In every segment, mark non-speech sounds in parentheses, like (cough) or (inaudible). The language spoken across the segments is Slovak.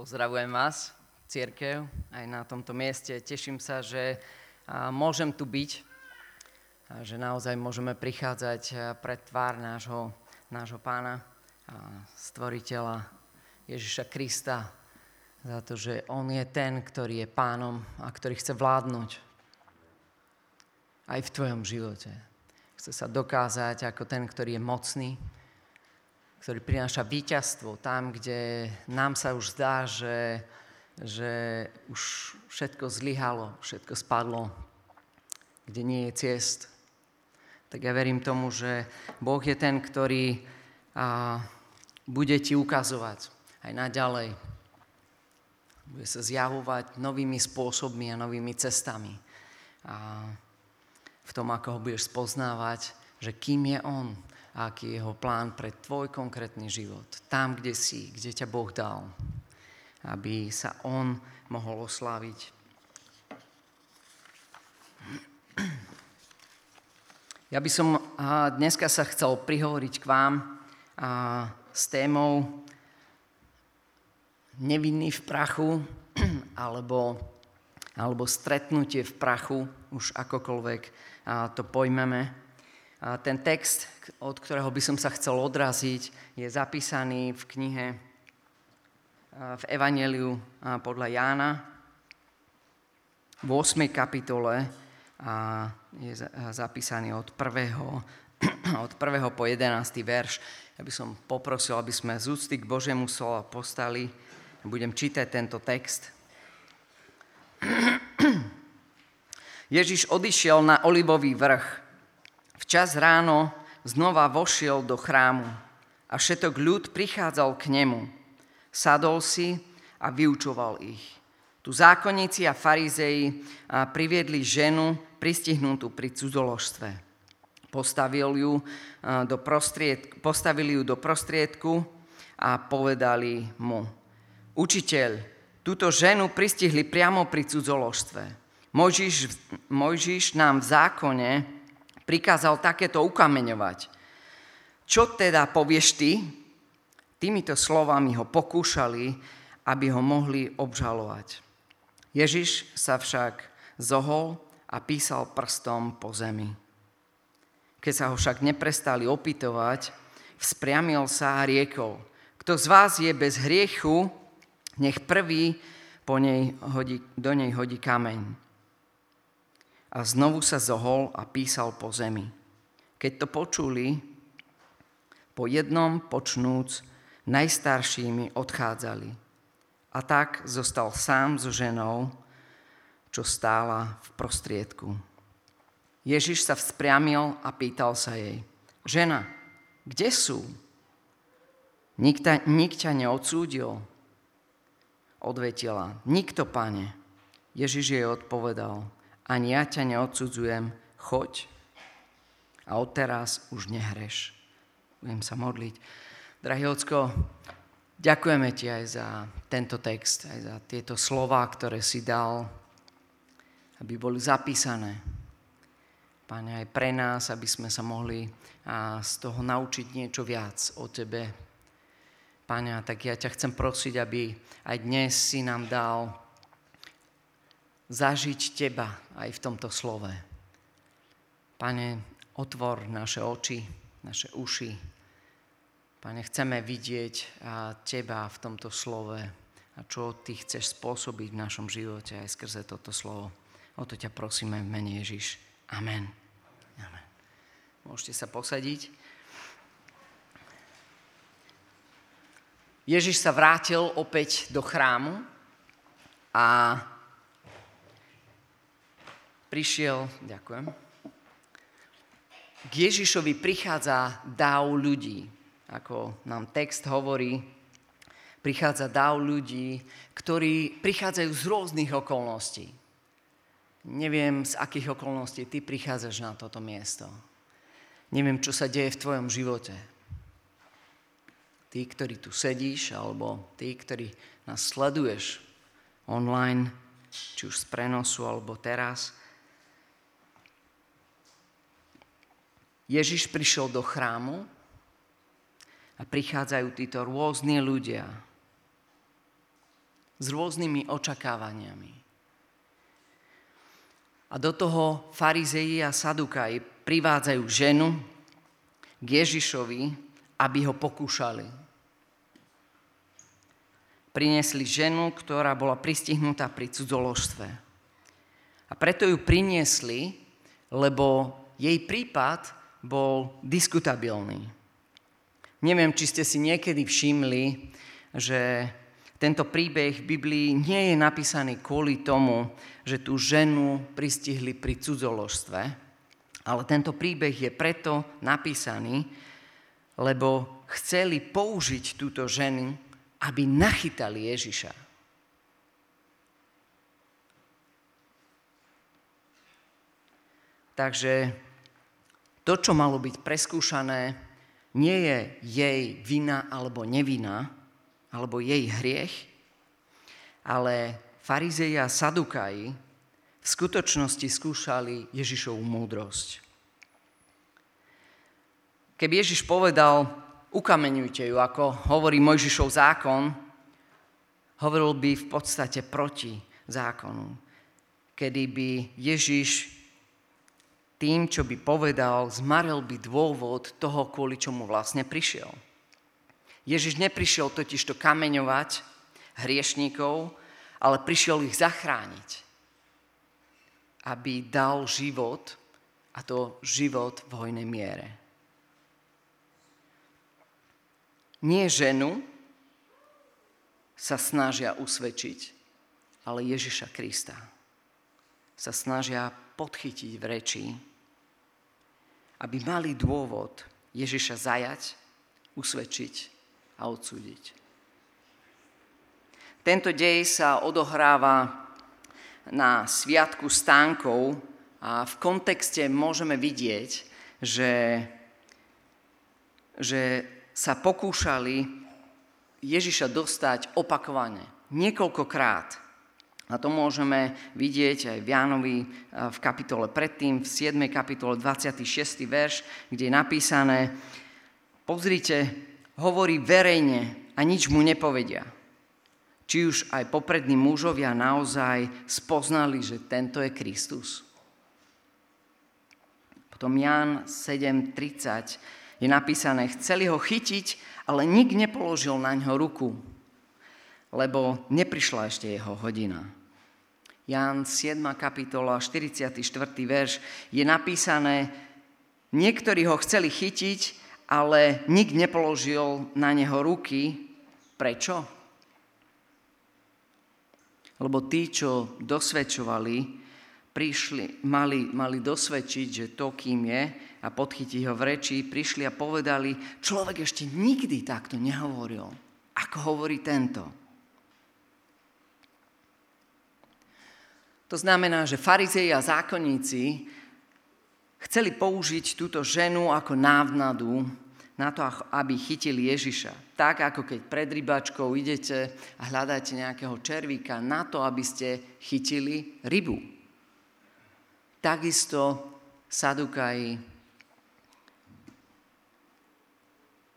Pozdravujem vás, církev, aj na tomto mieste. Teším sa, že môžem tu byť, a že naozaj môžeme prichádzať pred tvár nášho, nášho pána, stvoriteľa Ježiša Krista, za to, že on je ten, ktorý je pánom a ktorý chce vládnuť aj v tvojom živote. Chce sa dokázať ako ten, ktorý je mocný, ktorý prináša víťazstvo tam, kde nám sa už zdá, že, že už všetko zlyhalo, všetko spadlo, kde nie je ciest. Tak ja verím tomu, že Boh je ten, ktorý a, bude ti ukazovať aj naďalej. Bude sa zjavovať novými spôsobmi a novými cestami. A v tom, ako ho budeš spoznávať, že kým je On, a aký je jeho plán pre tvoj konkrétny život. Tam, kde si, kde ťa Boh dal. Aby sa On mohol osláviť. Ja by som dneska sa chcel prihovoriť k vám s témou nevinný v prachu (clears throat) alebo, alebo stretnutie v prachu, už akokoľvek to pojmeme. Ten text, od ktorého by som sa chcel odraziť, je zapísaný v knihe v Evangeliu podľa Jána v 8. kapitole a je zapísaný od 1. (clears throat) od 1. po 11. verš. Ja by som poprosil, aby sme z úcty k Božiemu slova postali. Budem čítať tento text. (clears throat) Ježiš odišiel na olivový vrch Včas ráno znova vošiel do chrámu a všetok ľud prichádzal k nemu. Sadol si a vyučoval ich. Tu zákonníci a farizei priviedli ženu pristihnutú pri cudzoložstve. Postavil ju do prostried, postavili ju do prostriedku a povedali mu, učiteľ, túto ženu pristihli priamo pri cudzoložstve. Mojžiš, Mojžiš nám v zákone prikázal takéto ukameňovať. Čo teda povieš ty? Týmito slovami ho pokúšali, aby ho mohli obžalovať. Ježiš sa však zohol a písal prstom po zemi. Keď sa ho však neprestali opytovať, vzpriamil sa a riekol, kto z vás je bez hriechu, nech prvý po nej hodí, do nej hodí kameň a znovu sa zohol a písal po zemi. Keď to počuli, po jednom počnúc najstaršími odchádzali. A tak zostal sám so ženou, čo stála v prostriedku. Ježiš sa vzpriamil a pýtal sa jej, žena, kde sú? Nik, ta, nik ťa neodsúdil? Odvetila, nikto, pane. Ježiš jej odpovedal, ani ja ťa neodsudzujem, choď a odteraz už nehreš. Budem sa modliť. Drahý Ocko, ďakujeme ti aj za tento text, aj za tieto slova, ktoré si dal, aby boli zapísané. Pane, aj pre nás, aby sme sa mohli z toho naučiť niečo viac o Tebe. Pane, tak ja ťa chcem prosiť, aby aj dnes si nám dal zažiť Teba aj v tomto slove. Pane, otvor naše oči, naše uši. Pane, chceme vidieť Teba v tomto slove a čo Ty chceš spôsobiť v našom živote aj skrze toto slovo. O to ťa prosíme v mene Ježiš. Amen. Amen. Môžete sa posadiť. Ježiš sa vrátil opäť do chrámu a prišiel, ďakujem, k Ježišovi prichádza dáv ľudí. Ako nám text hovorí, prichádza dáv ľudí, ktorí prichádzajú z rôznych okolností. Neviem, z akých okolností ty prichádzaš na toto miesto. Neviem, čo sa deje v tvojom živote. Tí, ktorí tu sedíš, alebo tí, ktorí nás sleduješ online, či už z prenosu, alebo teraz – Ježiš prišiel do chrámu a prichádzajú títo rôzni ľudia. s rôznymi očakávaniami. A do toho farizeji a sadukaji privádzajú ženu k Ježišovi, aby ho pokúšali. Priniesli ženu, ktorá bola pristihnutá pri cudzoložstve. A preto ju priniesli, lebo jej prípad bol diskutabilný. Neviem, či ste si niekedy všimli, že tento príbeh v Biblii nie je napísaný kvôli tomu, že tú ženu pristihli pri cudzoložstve, ale tento príbeh je preto napísaný, lebo chceli použiť túto ženu, aby nachytali Ježiša. Takže to, čo malo byť preskúšané, nie je jej vina alebo nevina, alebo jej hriech, ale farizeji a sadukaji v skutočnosti skúšali Ježišovú múdrosť. Keby Ježiš povedal, ukameňujte ju, ako hovorí Mojžišov zákon, hovoril by v podstate proti zákonu. Kedy by Ježiš tým, čo by povedal, zmaril by dôvod toho, kvôli čomu vlastne prišiel. Ježiš neprišiel totiž to kameňovať hriešníkov, ale prišiel ich zachrániť. Aby dal život, a to život v hojnej miere. Nie ženu sa snažia usvedčiť, ale Ježiša Krista sa snažia podchytiť v reči, aby mali dôvod Ježiša zajať, usvedčiť a odsúdiť. Tento dej sa odohráva na Sviatku stánkov a v kontexte môžeme vidieť, že, že sa pokúšali Ježiša dostať opakovane, niekoľkokrát. A to môžeme vidieť aj v Jánovi v kapitole predtým, v 7. kapitole 26. verš, kde je napísané, pozrite, hovorí verejne a nič mu nepovedia. Či už aj poprední mužovia naozaj spoznali, že tento je Kristus. Potom Jan 7.30 je napísané, chceli ho chytiť, ale nik nepoložil na ňo ruku, lebo neprišla ešte jeho hodina. Jan 7. kapitola, 44. verš je napísané, niektorí ho chceli chytiť, ale nik nepoložil na neho ruky. Prečo? Lebo tí, čo dosvedčovali, prišli, mali, mali dosvedčiť, že to, kým je, a podchytiť ho v reči, prišli a povedali, človek ešte nikdy takto nehovoril, ako hovorí tento. To znamená, že farizei a zákonníci chceli použiť túto ženu ako návnadu na to, aby chytili Ježiša. Tak, ako keď pred rybačkou idete a hľadáte nejakého červíka na to, aby ste chytili rybu. Takisto sadukaji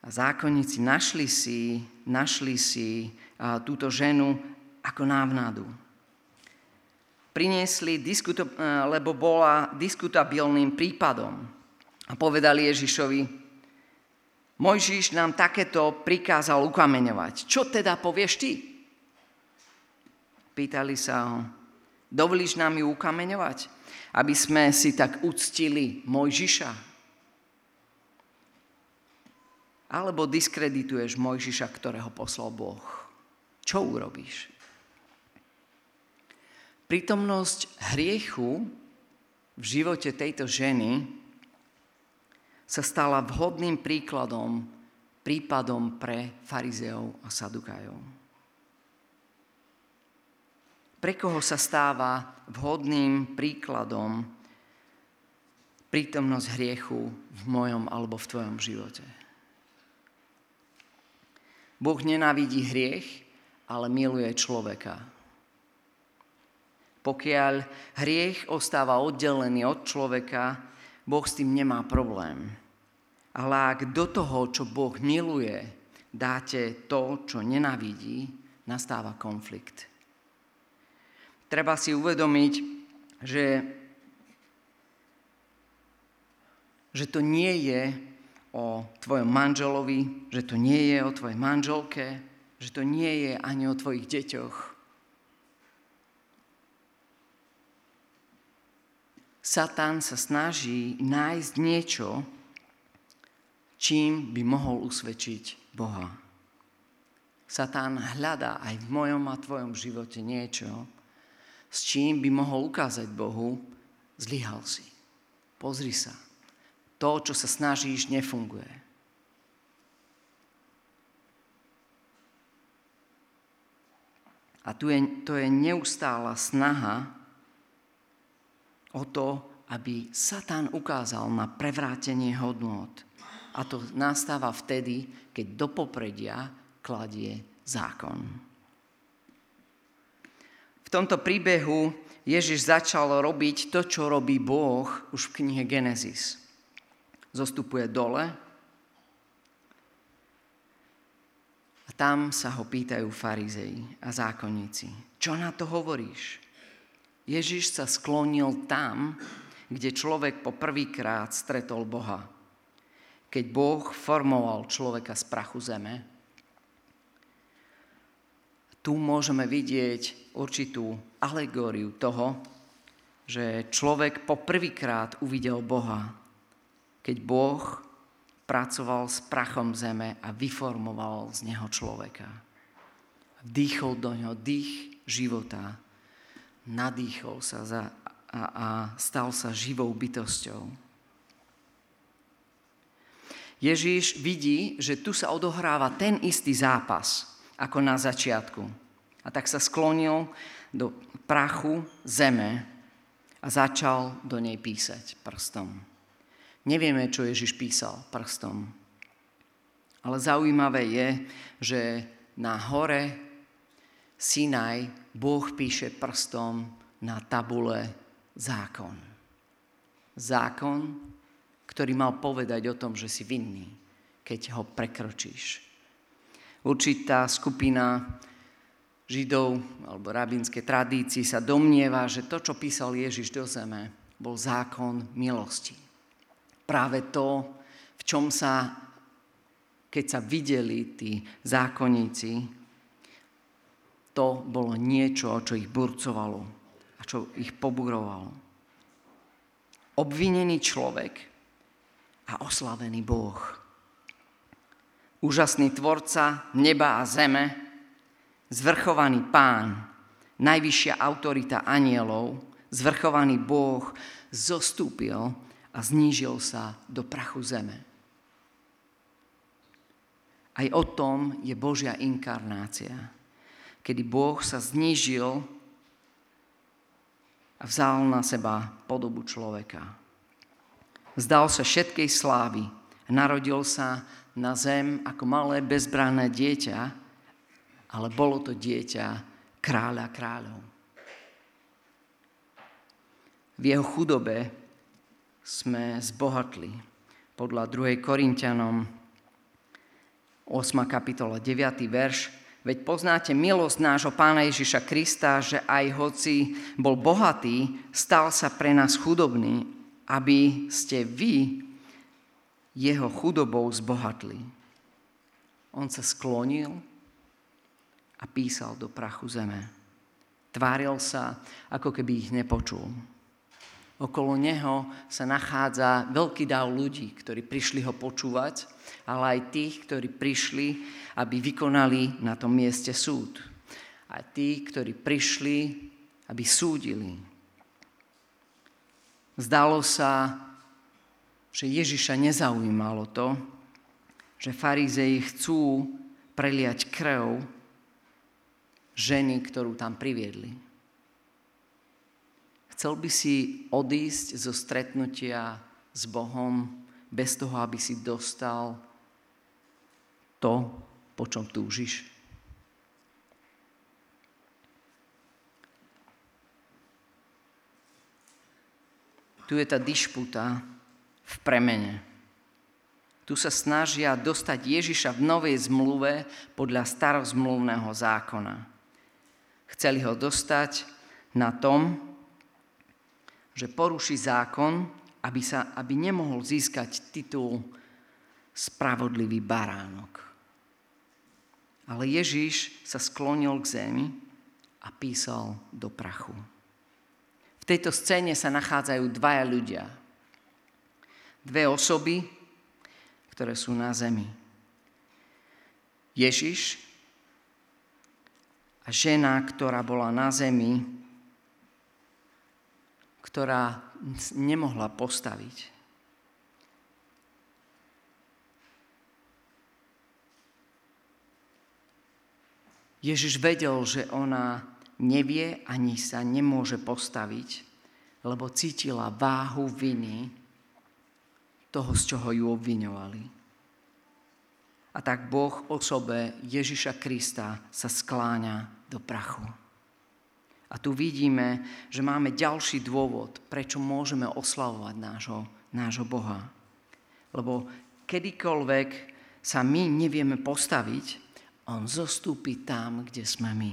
a zákonníci našli si, našli si túto ženu ako návnadu priniesli, diskuto, e, lebo bola diskutabilným prípadom. A povedali Ježišovi, Mojžiš nám takéto prikázal ukameňovať. Čo teda povieš ty? Pýtali sa ho, dovolíš nám ju ukameňovať, aby sme si tak uctili Mojžiša? Alebo diskredituješ Mojžiša, ktorého poslal Boh? Čo urobíš? Prítomnosť hriechu v živote tejto ženy sa stala vhodným príkladom, prípadom pre farizeov a sadukajov. Pre koho sa stáva vhodným príkladom prítomnosť hriechu v mojom alebo v tvojom živote? Boh nenávidí hriech, ale miluje človeka. Pokiaľ hriech ostáva oddelený od človeka, Boh s tým nemá problém. Ale ak do toho, čo Boh miluje, dáte to, čo nenavidí, nastáva konflikt. treba si uvedomiť, že, že to nie je o tvojom manželovi, že to nie je o tvojej manželke, že to nie je ani o tvojich deťoch. Satan sa snaží nájsť niečo, čím by mohol usvedčiť Boha. Satán hľadá aj v mojom a tvojom živote niečo, s čím by mohol ukázať Bohu, zlyhal si. Pozri sa. To, čo sa snažíš, nefunguje. A tu je, to je neustála snaha o to, aby Satan ukázal na prevrátenie hodnot a to nastáva vtedy, keď do popredia kladie zákon. V tomto príbehu Ježiš začal robiť to, čo robí Boh už v knihe Genesis. Zostupuje dole a tam sa ho pýtajú farizei a zákonníci. Čo na to hovoríš? Ježiš sa sklonil tam, kde človek po prvýkrát stretol Boha keď Boh formoval človeka z prachu zeme, tu môžeme vidieť určitú alegóriu toho, že človek poprvýkrát uvidel Boha, keď Boh pracoval s prachom zeme a vyformoval z neho človeka. Vdýchol do neho dých života, nadýchol sa za, a, a stal sa živou bytosťou. Ježíš vidí, že tu sa odohráva ten istý zápas ako na začiatku. A tak sa sklonil do prachu zeme a začal do nej písať prstom. Nevieme, čo Ježiš písal prstom. Ale zaujímavé je, že na hore Sinaj Boh píše prstom na tabule zákon. Zákon, ktorý mal povedať o tom, že si vinný, keď ho prekročíš. Určitá skupina židov alebo rabínskej tradícii sa domnieva, že to, čo písal Ježiš do zeme, bol zákon milosti. Práve to, v čom sa, keď sa videli tí zákonníci, to bolo niečo, čo ich burcovalo a čo ich poburovalo. Obvinený človek a oslavený Boh. Úžasný tvorca neba a zeme, zvrchovaný pán, najvyššia autorita anielov, zvrchovaný Boh zostúpil a znížil sa do prachu zeme. Aj o tom je Božia inkarnácia, kedy Boh sa znížil a vzal na seba podobu človeka. Vzdal sa všetkej slávy narodil sa na zem ako malé bezbranné dieťa, ale bolo to dieťa kráľa kráľov. V jeho chudobe sme zbohatli. Podľa 2. Korintianom 8. kapitola 9. verš Veď poznáte milosť nášho pána Ježiša Krista, že aj hoci bol bohatý, stal sa pre nás chudobný, aby ste vy jeho chudobou zbohatli. On sa sklonil a písal do prachu zeme. Tváril sa, ako keby ich nepočul. Okolo neho sa nachádza veľký dáv ľudí, ktorí prišli ho počúvať, ale aj tých, ktorí prišli, aby vykonali na tom mieste súd. Aj tí, ktorí prišli, aby súdili Zdalo sa, že Ježiša nezaujímalo to, že farizei chcú preliať krv ženy, ktorú tam priviedli. Chcel by si odísť zo stretnutia s Bohom bez toho, aby si dostal to, po čom túžiš? tu je tá dišputa v premene. Tu sa snažia dostať Ježiša v novej zmluve podľa starozmluvného zákona. Chceli ho dostať na tom, že poruší zákon, aby, sa, aby nemohol získať titul spravodlivý baránok. Ale Ježíš sa sklonil k zemi a písal do prachu. V tejto scéne sa nachádzajú dvaja ľudia. Dve osoby, ktoré sú na zemi. Ježiš a žena, ktorá bola na zemi, ktorá nemohla postaviť. Ježiš vedel, že ona nevie ani sa nemôže postaviť, lebo cítila váhu viny toho, z čoho ju obviňovali. A tak Boh osobe Ježiša Krista sa skláňa do prachu. A tu vidíme, že máme ďalší dôvod, prečo môžeme oslavovať nášho, nášho Boha. Lebo kedykoľvek sa my nevieme postaviť, On zostúpi tam, kde sme my.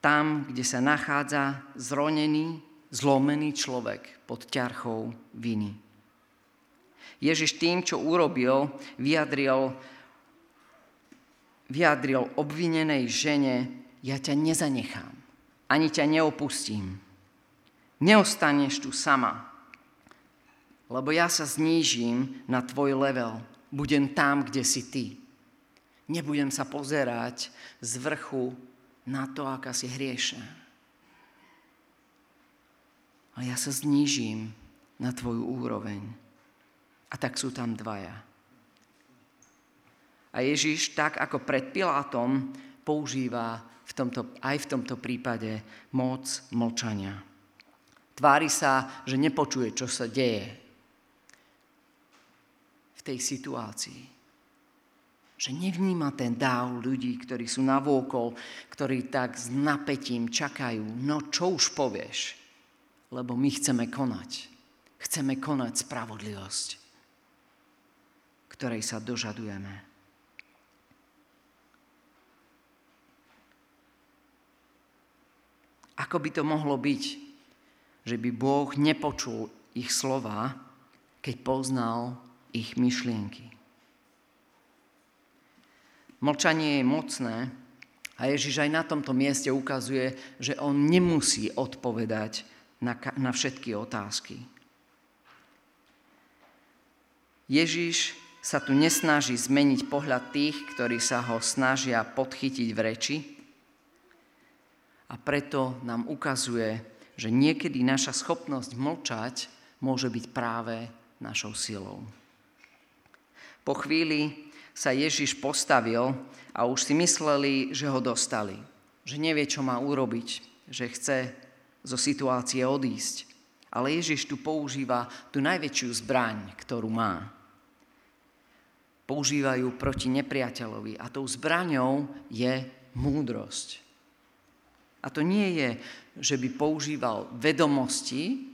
Tam, kde sa nachádza zronený, zlomený človek pod ťarchou viny. Ježiš tým, čo urobil, vyjadril, vyjadril obvinenej žene, ja ťa nezanechám, ani ťa neopustím. Neostaneš tu sama, lebo ja sa znížim na tvoj level. Budem tam, kde si ty. Nebudem sa pozerať z vrchu na to, aká si hriešná. Ale ja sa znížim na tvoju úroveň. A tak sú tam dvaja. A Ježiš, tak ako pred Pilátom, používa v tomto, aj v tomto prípade moc mlčania. Tvári sa, že nepočuje, čo sa deje tej situácii. Že nevníma ten dáv ľudí, ktorí sú navôkol, ktorí tak s napätím čakajú. No čo už povieš? Lebo my chceme konať. Chceme konať spravodlivosť ktorej sa dožadujeme. Ako by to mohlo byť, že by Boh nepočul ich slova, keď poznal ich myšlienky? Mlčanie je mocné a Ježiš aj na tomto mieste ukazuje, že on nemusí odpovedať na, na všetky otázky. Ježiš sa tu nesnaží zmeniť pohľad tých, ktorí sa ho snažia podchytiť v reči. A preto nám ukazuje, že niekedy naša schopnosť mlčať môže byť práve našou silou. Po chvíli sa Ježiš postavil a už si mysleli, že ho dostali. Že nevie, čo má urobiť, že chce zo situácie odísť. Ale Ježiš tu používa tú najväčšiu zbraň, ktorú má používajú proti nepriateľovi. A tou zbraňou je múdrosť. A to nie je, že by používal vedomosti,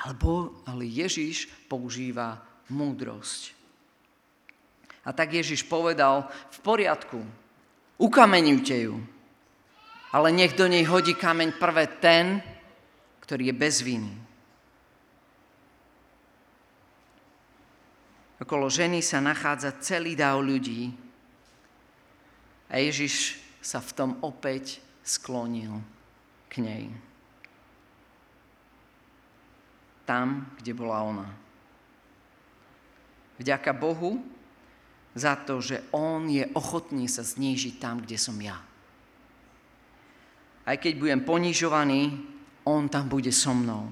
alebo, ale Ježiš používa múdrosť. A tak Ježiš povedal, v poriadku, ukameňujte ju, ale nech do nej hodí kameň prvé ten, ktorý je bez viny. Okolo ženy sa nachádza celý dáv ľudí a Ježiš sa v tom opäť sklonil k nej. Tam, kde bola ona. Vďaka Bohu za to, že On je ochotný sa znížiť tam, kde som ja. Aj keď budem ponižovaný, On tam bude so mnou.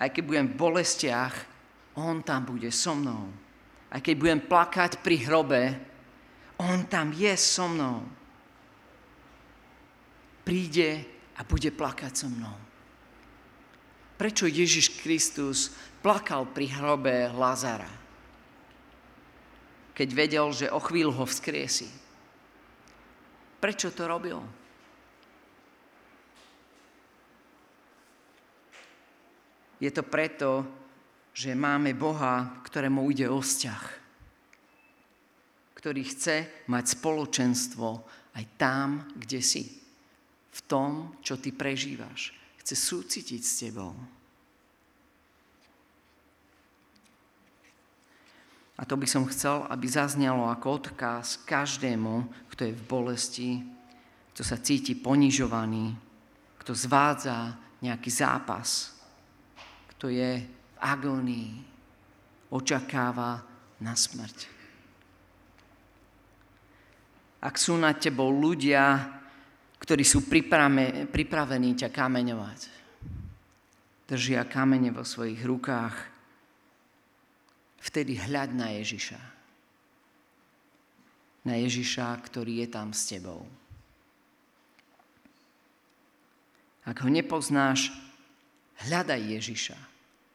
Aj keď budem v bolestiach, On tam bude so mnou aj keď budem plakať pri hrobe, on tam je so mnou. Príde a bude plakať so mnou. Prečo Ježiš Kristus plakal pri hrobe Lazara? Keď vedel, že o chvíľu ho vzkriesi. Prečo to robil? Je to preto, že máme Boha, ktorému ide o vzťah, ktorý chce mať spoločenstvo aj tam, kde si. v tom, čo ty prežívaš. Chce súcitiť s tebou. A to by som chcel, aby zaznelo ako odkaz každému, kto je v bolesti, kto sa cíti ponižovaný, kto zvádza nejaký zápas, kto je v agónii, očakáva na smrť. Ak sú na tebou ľudia, ktorí sú pripravení ťa kameňovať, držia kamene vo svojich rukách, vtedy hľaď na Ježiša. Na Ježiša, ktorý je tam s tebou. Ak ho nepoznáš, hľadaj Ježiša,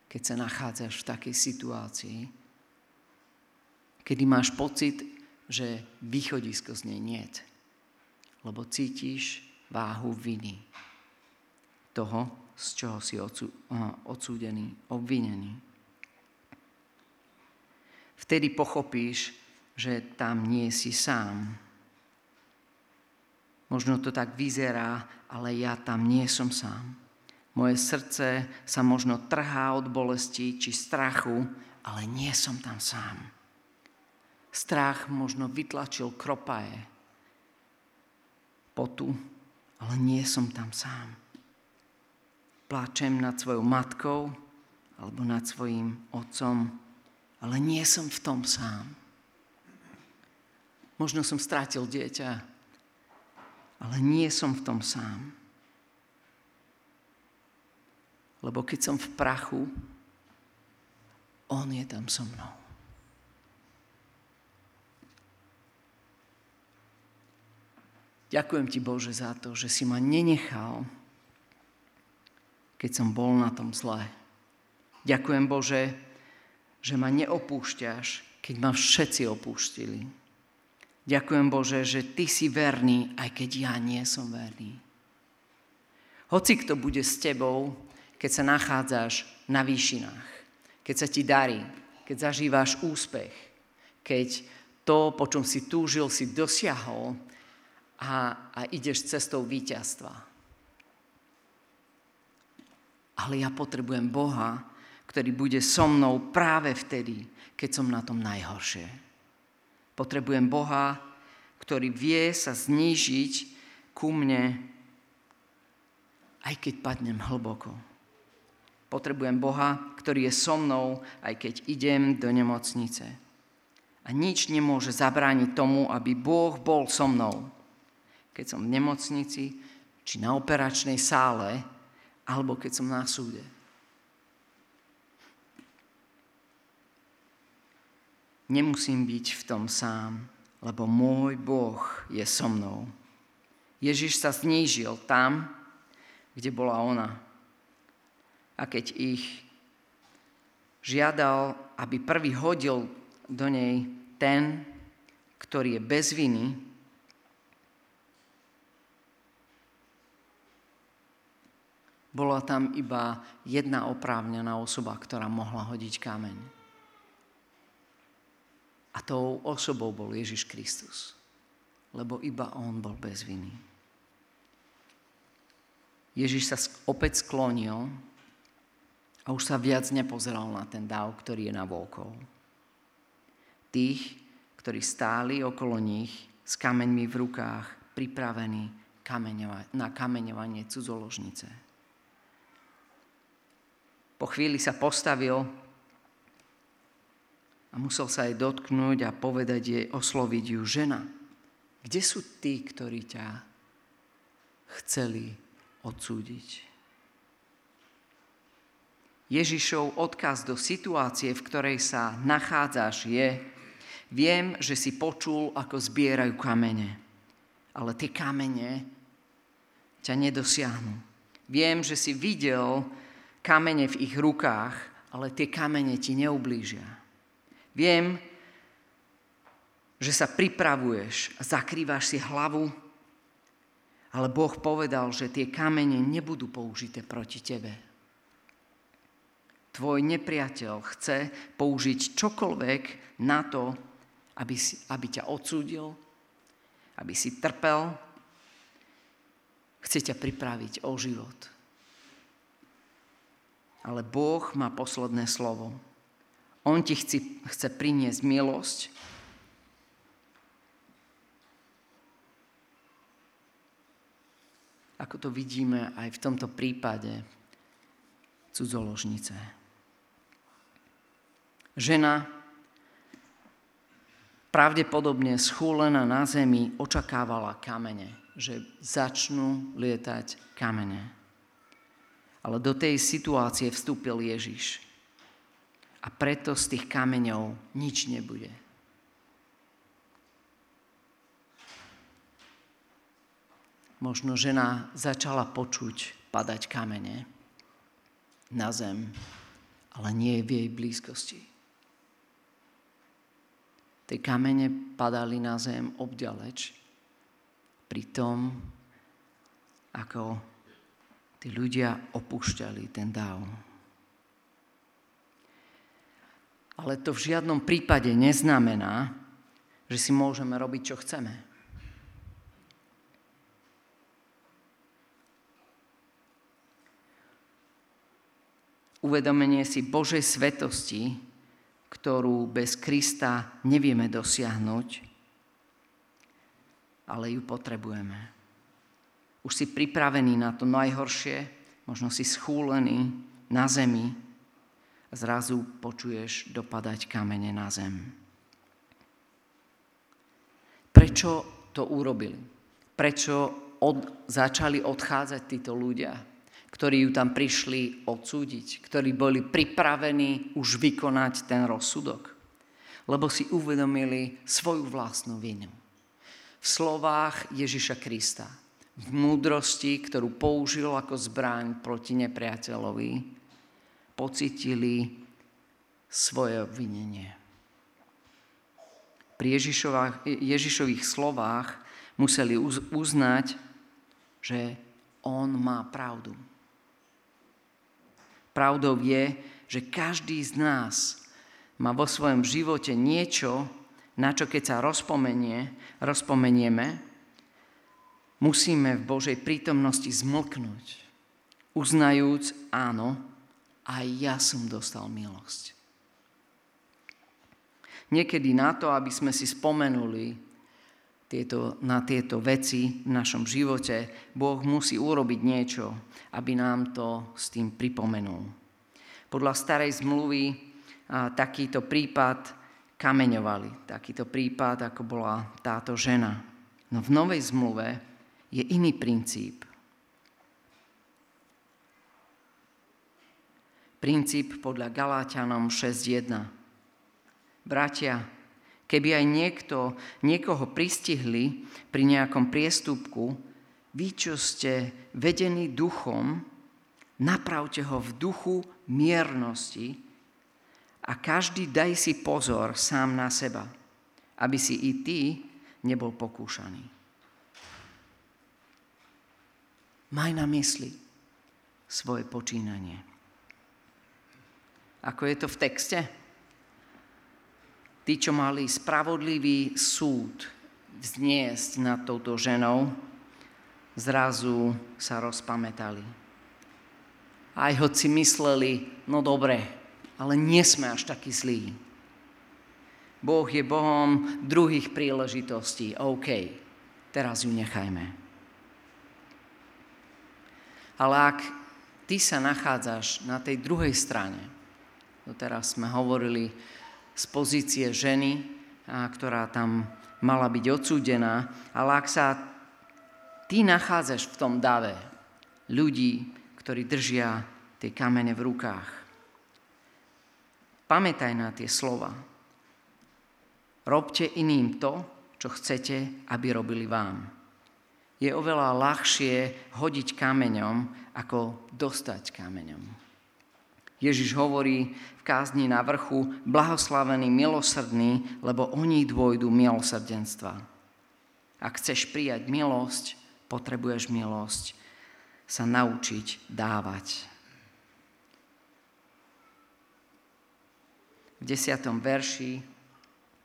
keď sa nachádzaš v takej situácii, kedy máš pocit, že východisko z nej niet, lebo cítiš váhu viny toho, z čoho si odsúdený, obvinený vtedy pochopíš, že tam nie si sám. Možno to tak vyzerá, ale ja tam nie som sám. Moje srdce sa možno trhá od bolesti či strachu, ale nie som tam sám. Strach možno vytlačil kropaje, potu, ale nie som tam sám. Pláčem nad svojou matkou alebo nad svojim otcom, ale nie som v tom sám. Možno som strátil dieťa, ale nie som v tom sám. Lebo keď som v prachu, on je tam so mnou. Ďakujem ti, Bože, za to, že si ma nenechal, keď som bol na tom zle. Ďakujem, Bože, že ma neopúšťaš, keď ma všetci opúštili. Ďakujem Bože, že Ty si verný, aj keď ja nie som verný. Hoci kto bude s Tebou, keď sa nachádzaš na výšinách, keď sa ti darí, keď zažíváš úspech, keď to, po čom si túžil, si dosiahol a, a ideš cestou víťazstva. Ale ja potrebujem Boha, ktorý bude so mnou práve vtedy, keď som na tom najhoršie. Potrebujem Boha, ktorý vie sa znížiť ku mne, aj keď padnem hlboko. Potrebujem Boha, ktorý je so mnou, aj keď idem do nemocnice. A nič nemôže zabrániť tomu, aby Boh bol so mnou. Keď som v nemocnici, či na operačnej sále, alebo keď som na súde. Nemusím byť v tom sám, lebo môj Boh je so mnou. Ježiš sa znížil tam, kde bola ona. A keď ich žiadal, aby prvý hodil do nej ten, ktorý je bez viny, bola tam iba jedna oprávnená osoba, ktorá mohla hodiť kameň. A tou osobou bol Ježiš Kristus. Lebo iba on bol bez viny. Ježiš sa opäť sklonil a už sa viac nepozeral na ten dáv, ktorý je na volkov. Tých, ktorí stáli okolo nich s kameňmi v rukách, pripravení na kameňovanie cudzoložnice. Po chvíli sa postavil a musel sa jej dotknúť a povedať jej, osloviť ju, žena, kde sú tí, ktorí ťa chceli odsúdiť? Ježišov odkaz do situácie, v ktorej sa nachádzaš, je, viem, že si počul, ako zbierajú kamene, ale tie kamene ťa nedosiahnu. Viem, že si videl kamene v ich rukách, ale tie kamene ti neublížia. Viem, že sa pripravuješ a zakrývaš si hlavu, ale Boh povedal, že tie kamene nebudú použité proti tebe. Tvoj nepriateľ chce použiť čokoľvek na to, aby, si, aby ťa odsúdil, aby si trpel. chce ťa pripraviť o život. Ale Boh má posledné slovo. On ti chce, chce priniesť milosť. Ako to vidíme aj v tomto prípade cudzoložnice. Žena pravdepodobne schúlená na zemi očakávala kamene, že začnú lietať kamene. Ale do tej situácie vstúpil Ježiš. A preto z tých kameňov nič nebude. Možno žena začala počuť padať kamene na zem, ale nie v jej blízkosti. Tie kamene padali na zem obďaleč pri tom, ako tí ľudia opúšťali ten dáv. Ale to v žiadnom prípade neznamená, že si môžeme robiť, čo chceme. Uvedomenie si Božej svetosti ktorú bez Krista nevieme dosiahnuť, ale ju potrebujeme. Už si pripravený na to najhoršie, možno si schúlený na zemi zrazu počuješ dopadať kamene na zem. Prečo to urobili? Prečo od, začali odchádzať títo ľudia? ktorí ju tam prišli odsúdiť, ktorí boli pripravení už vykonať ten rozsudok. Lebo si uvedomili svoju vlastnú vinu. V slovách Ježiša Krista, v múdrosti, ktorú použil ako zbraň proti nepriateľovi, pocitili svoje obvinenie. Pri Ježišových slovách museli uznať, že on má pravdu. Pravdou je, že každý z nás má vo svojom živote niečo, na čo keď sa rozpomenie, rozpomenieme, musíme v Božej prítomnosti zmlknúť, uznajúc, áno, aj ja som dostal milosť. Niekedy na to, aby sme si spomenuli tieto, na tieto veci v našom živote, Boh musí urobiť niečo, aby nám to s tým pripomenul. Podľa starej zmluvy a, takýto prípad kameňovali. Takýto prípad, ako bola táto žena. No v novej zmluve je iný princíp. Princíp podľa Galáťanom 6.1. Bratia, Keby aj niekto, niekoho pristihli pri nejakom priestupku, vy, čo ste vedení duchom, napravte ho v duchu miernosti a každý daj si pozor sám na seba, aby si i ty nebol pokúšaný. Maj na mysli svoje počínanie. Ako je to v texte? tí, čo mali spravodlivý súd vzniesť nad touto ženou, zrazu sa rozpamätali. Aj hoci mysleli, no dobre, ale nie sme až takí zlí. Boh je Bohom druhých príležitostí. OK, teraz ju nechajme. Ale ak ty sa nachádzaš na tej druhej strane, doteraz sme hovorili z pozície ženy, ktorá tam mala byť odsúdená, ale ak sa ty nachádzaš v tom dave ľudí, ktorí držia tie kamene v rukách, pamätaj na tie slova. Robte iným to, čo chcete, aby robili vám. Je oveľa ľahšie hodiť kameňom, ako dostať kameňom. Ježiš hovorí v kázni na vrchu, blahoslavený, milosrdný, lebo oni dôjdu milosrdenstva. Ak chceš prijať milosť, potrebuješ milosť sa naučiť dávať. V desiatom verši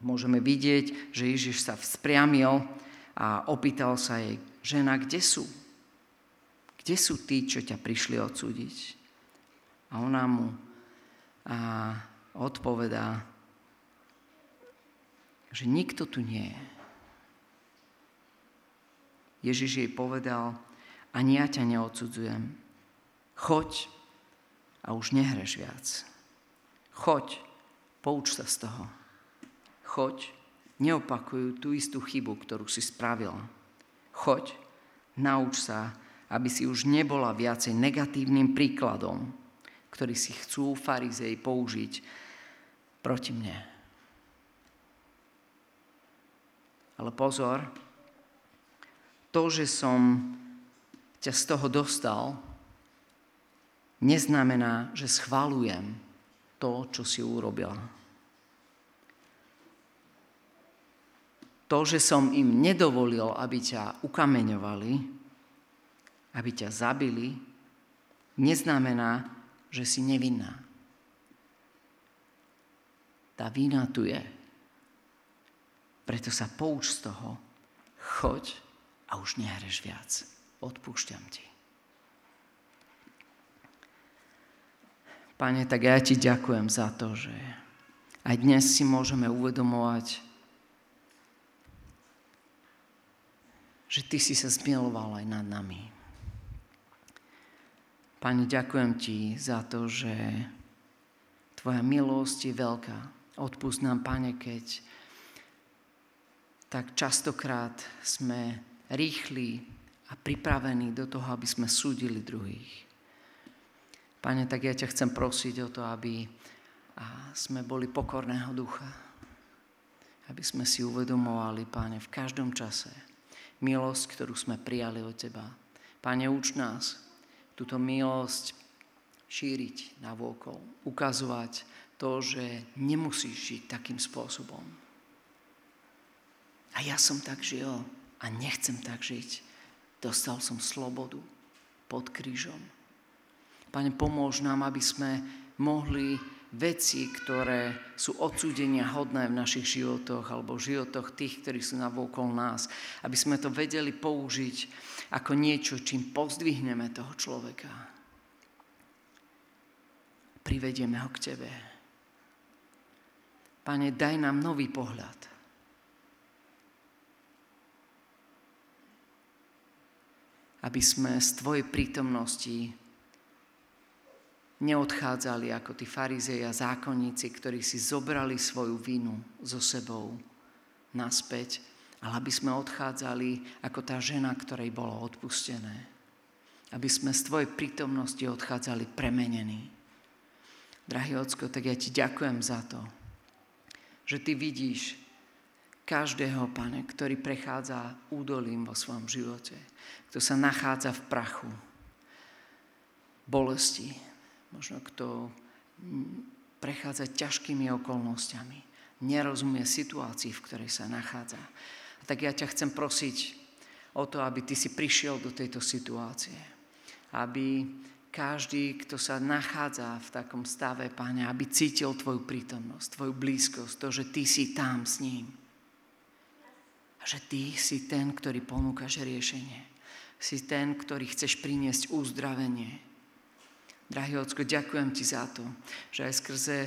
môžeme vidieť, že Ježiš sa vzpriamil a opýtal sa jej, žena, kde sú? kde sú tí, čo ťa prišli odsúdiť? A ona mu a odpovedá, že nikto tu nie je. Ježiš jej povedal, ani ja ťa neodsudzujem. Choď a už nehreš viac. Choď, pouč sa z toho. Choď, neopakujú tú istú chybu, ktorú si spravila. Choď, nauč sa, aby si už nebola viacej negatívnym príkladom, ktorý si chcú farizei použiť proti mne. Ale pozor, to, že som ťa z toho dostal, neznamená, že schvalujem to, čo si urobila. To, že som im nedovolil, aby ťa ukameňovali, aby ťa zabili, neznamená, že si nevinná. Tá vina tu je. Preto sa pouč z toho, choď a už nehreš viac. Odpúšťam ti. Pane, tak ja ti ďakujem za to, že aj dnes si môžeme uvedomovať, že Ty si sa zmiloval aj nad nami. Pane, ďakujem Ti za to, že Tvoja milosť je veľká. Odpust nám, Pane, keď tak častokrát sme rýchli a pripravení do toho, aby sme súdili druhých. Pane, tak ja ťa chcem prosiť o to, aby sme boli pokorného ducha. Aby sme si uvedomovali, Pane, v každom čase milosť, ktorú sme prijali od Teba. Pane, uč nás túto milosť šíriť na vôkol, ukazovať to, že nemusíš žiť takým spôsobom. A ja som tak žil a nechcem tak žiť. Dostal som slobodu pod krížom. Pane, pomôž nám, aby sme mohli veci, ktoré sú odsúdenia hodné v našich životoch alebo v životoch tých, ktorí sú navokol nás, aby sme to vedeli použiť ako niečo, čím pozdvihneme toho človeka. Privedieme ho k Tebe. Pane, daj nám nový pohľad. Aby sme z Tvojej prítomnosti neodchádzali ako tí farizei a zákonníci, ktorí si zobrali svoju vinu so sebou naspäť, ale aby sme odchádzali ako tá žena, ktorej bolo odpustené. Aby sme z Tvojej prítomnosti odchádzali premenení. Drahý Ocko, tak ja Ti ďakujem za to, že Ty vidíš každého, Pane, ktorý prechádza údolím vo svojom živote, kto sa nachádza v prachu, bolesti, možno kto prechádza ťažkými okolnostiami, nerozumie situácii, v ktorej sa nachádza. A tak ja ťa chcem prosiť o to, aby ty si prišiel do tejto situácie. Aby každý, kto sa nachádza v takom stave, Páne, aby cítil Tvoju prítomnosť, Tvoju blízkosť, to, že Ty si tam s ním. A že Ty si ten, ktorý ponúkaš riešenie. Si ten, ktorý chceš priniesť uzdravenie Drahý Ocko, ďakujem Ti za to, že aj skrze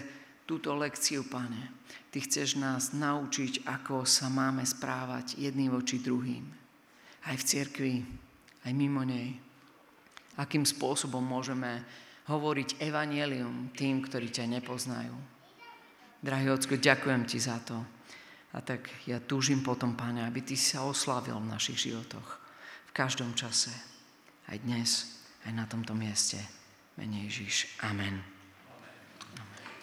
túto lekciu, Pane, Ty chceš nás naučiť, ako sa máme správať jedným voči druhým. Aj v cirkvi, aj mimo nej. Akým spôsobom môžeme hovoriť evanelium tým, ktorí ťa nepoznajú. Drahý Ocko, ďakujem Ti za to. A tak ja túžim potom, Pane, aby Ty sa oslavil v našich životoch. V každom čase. Aj dnes, aj na tomto mieste mene Ježiš. Amen.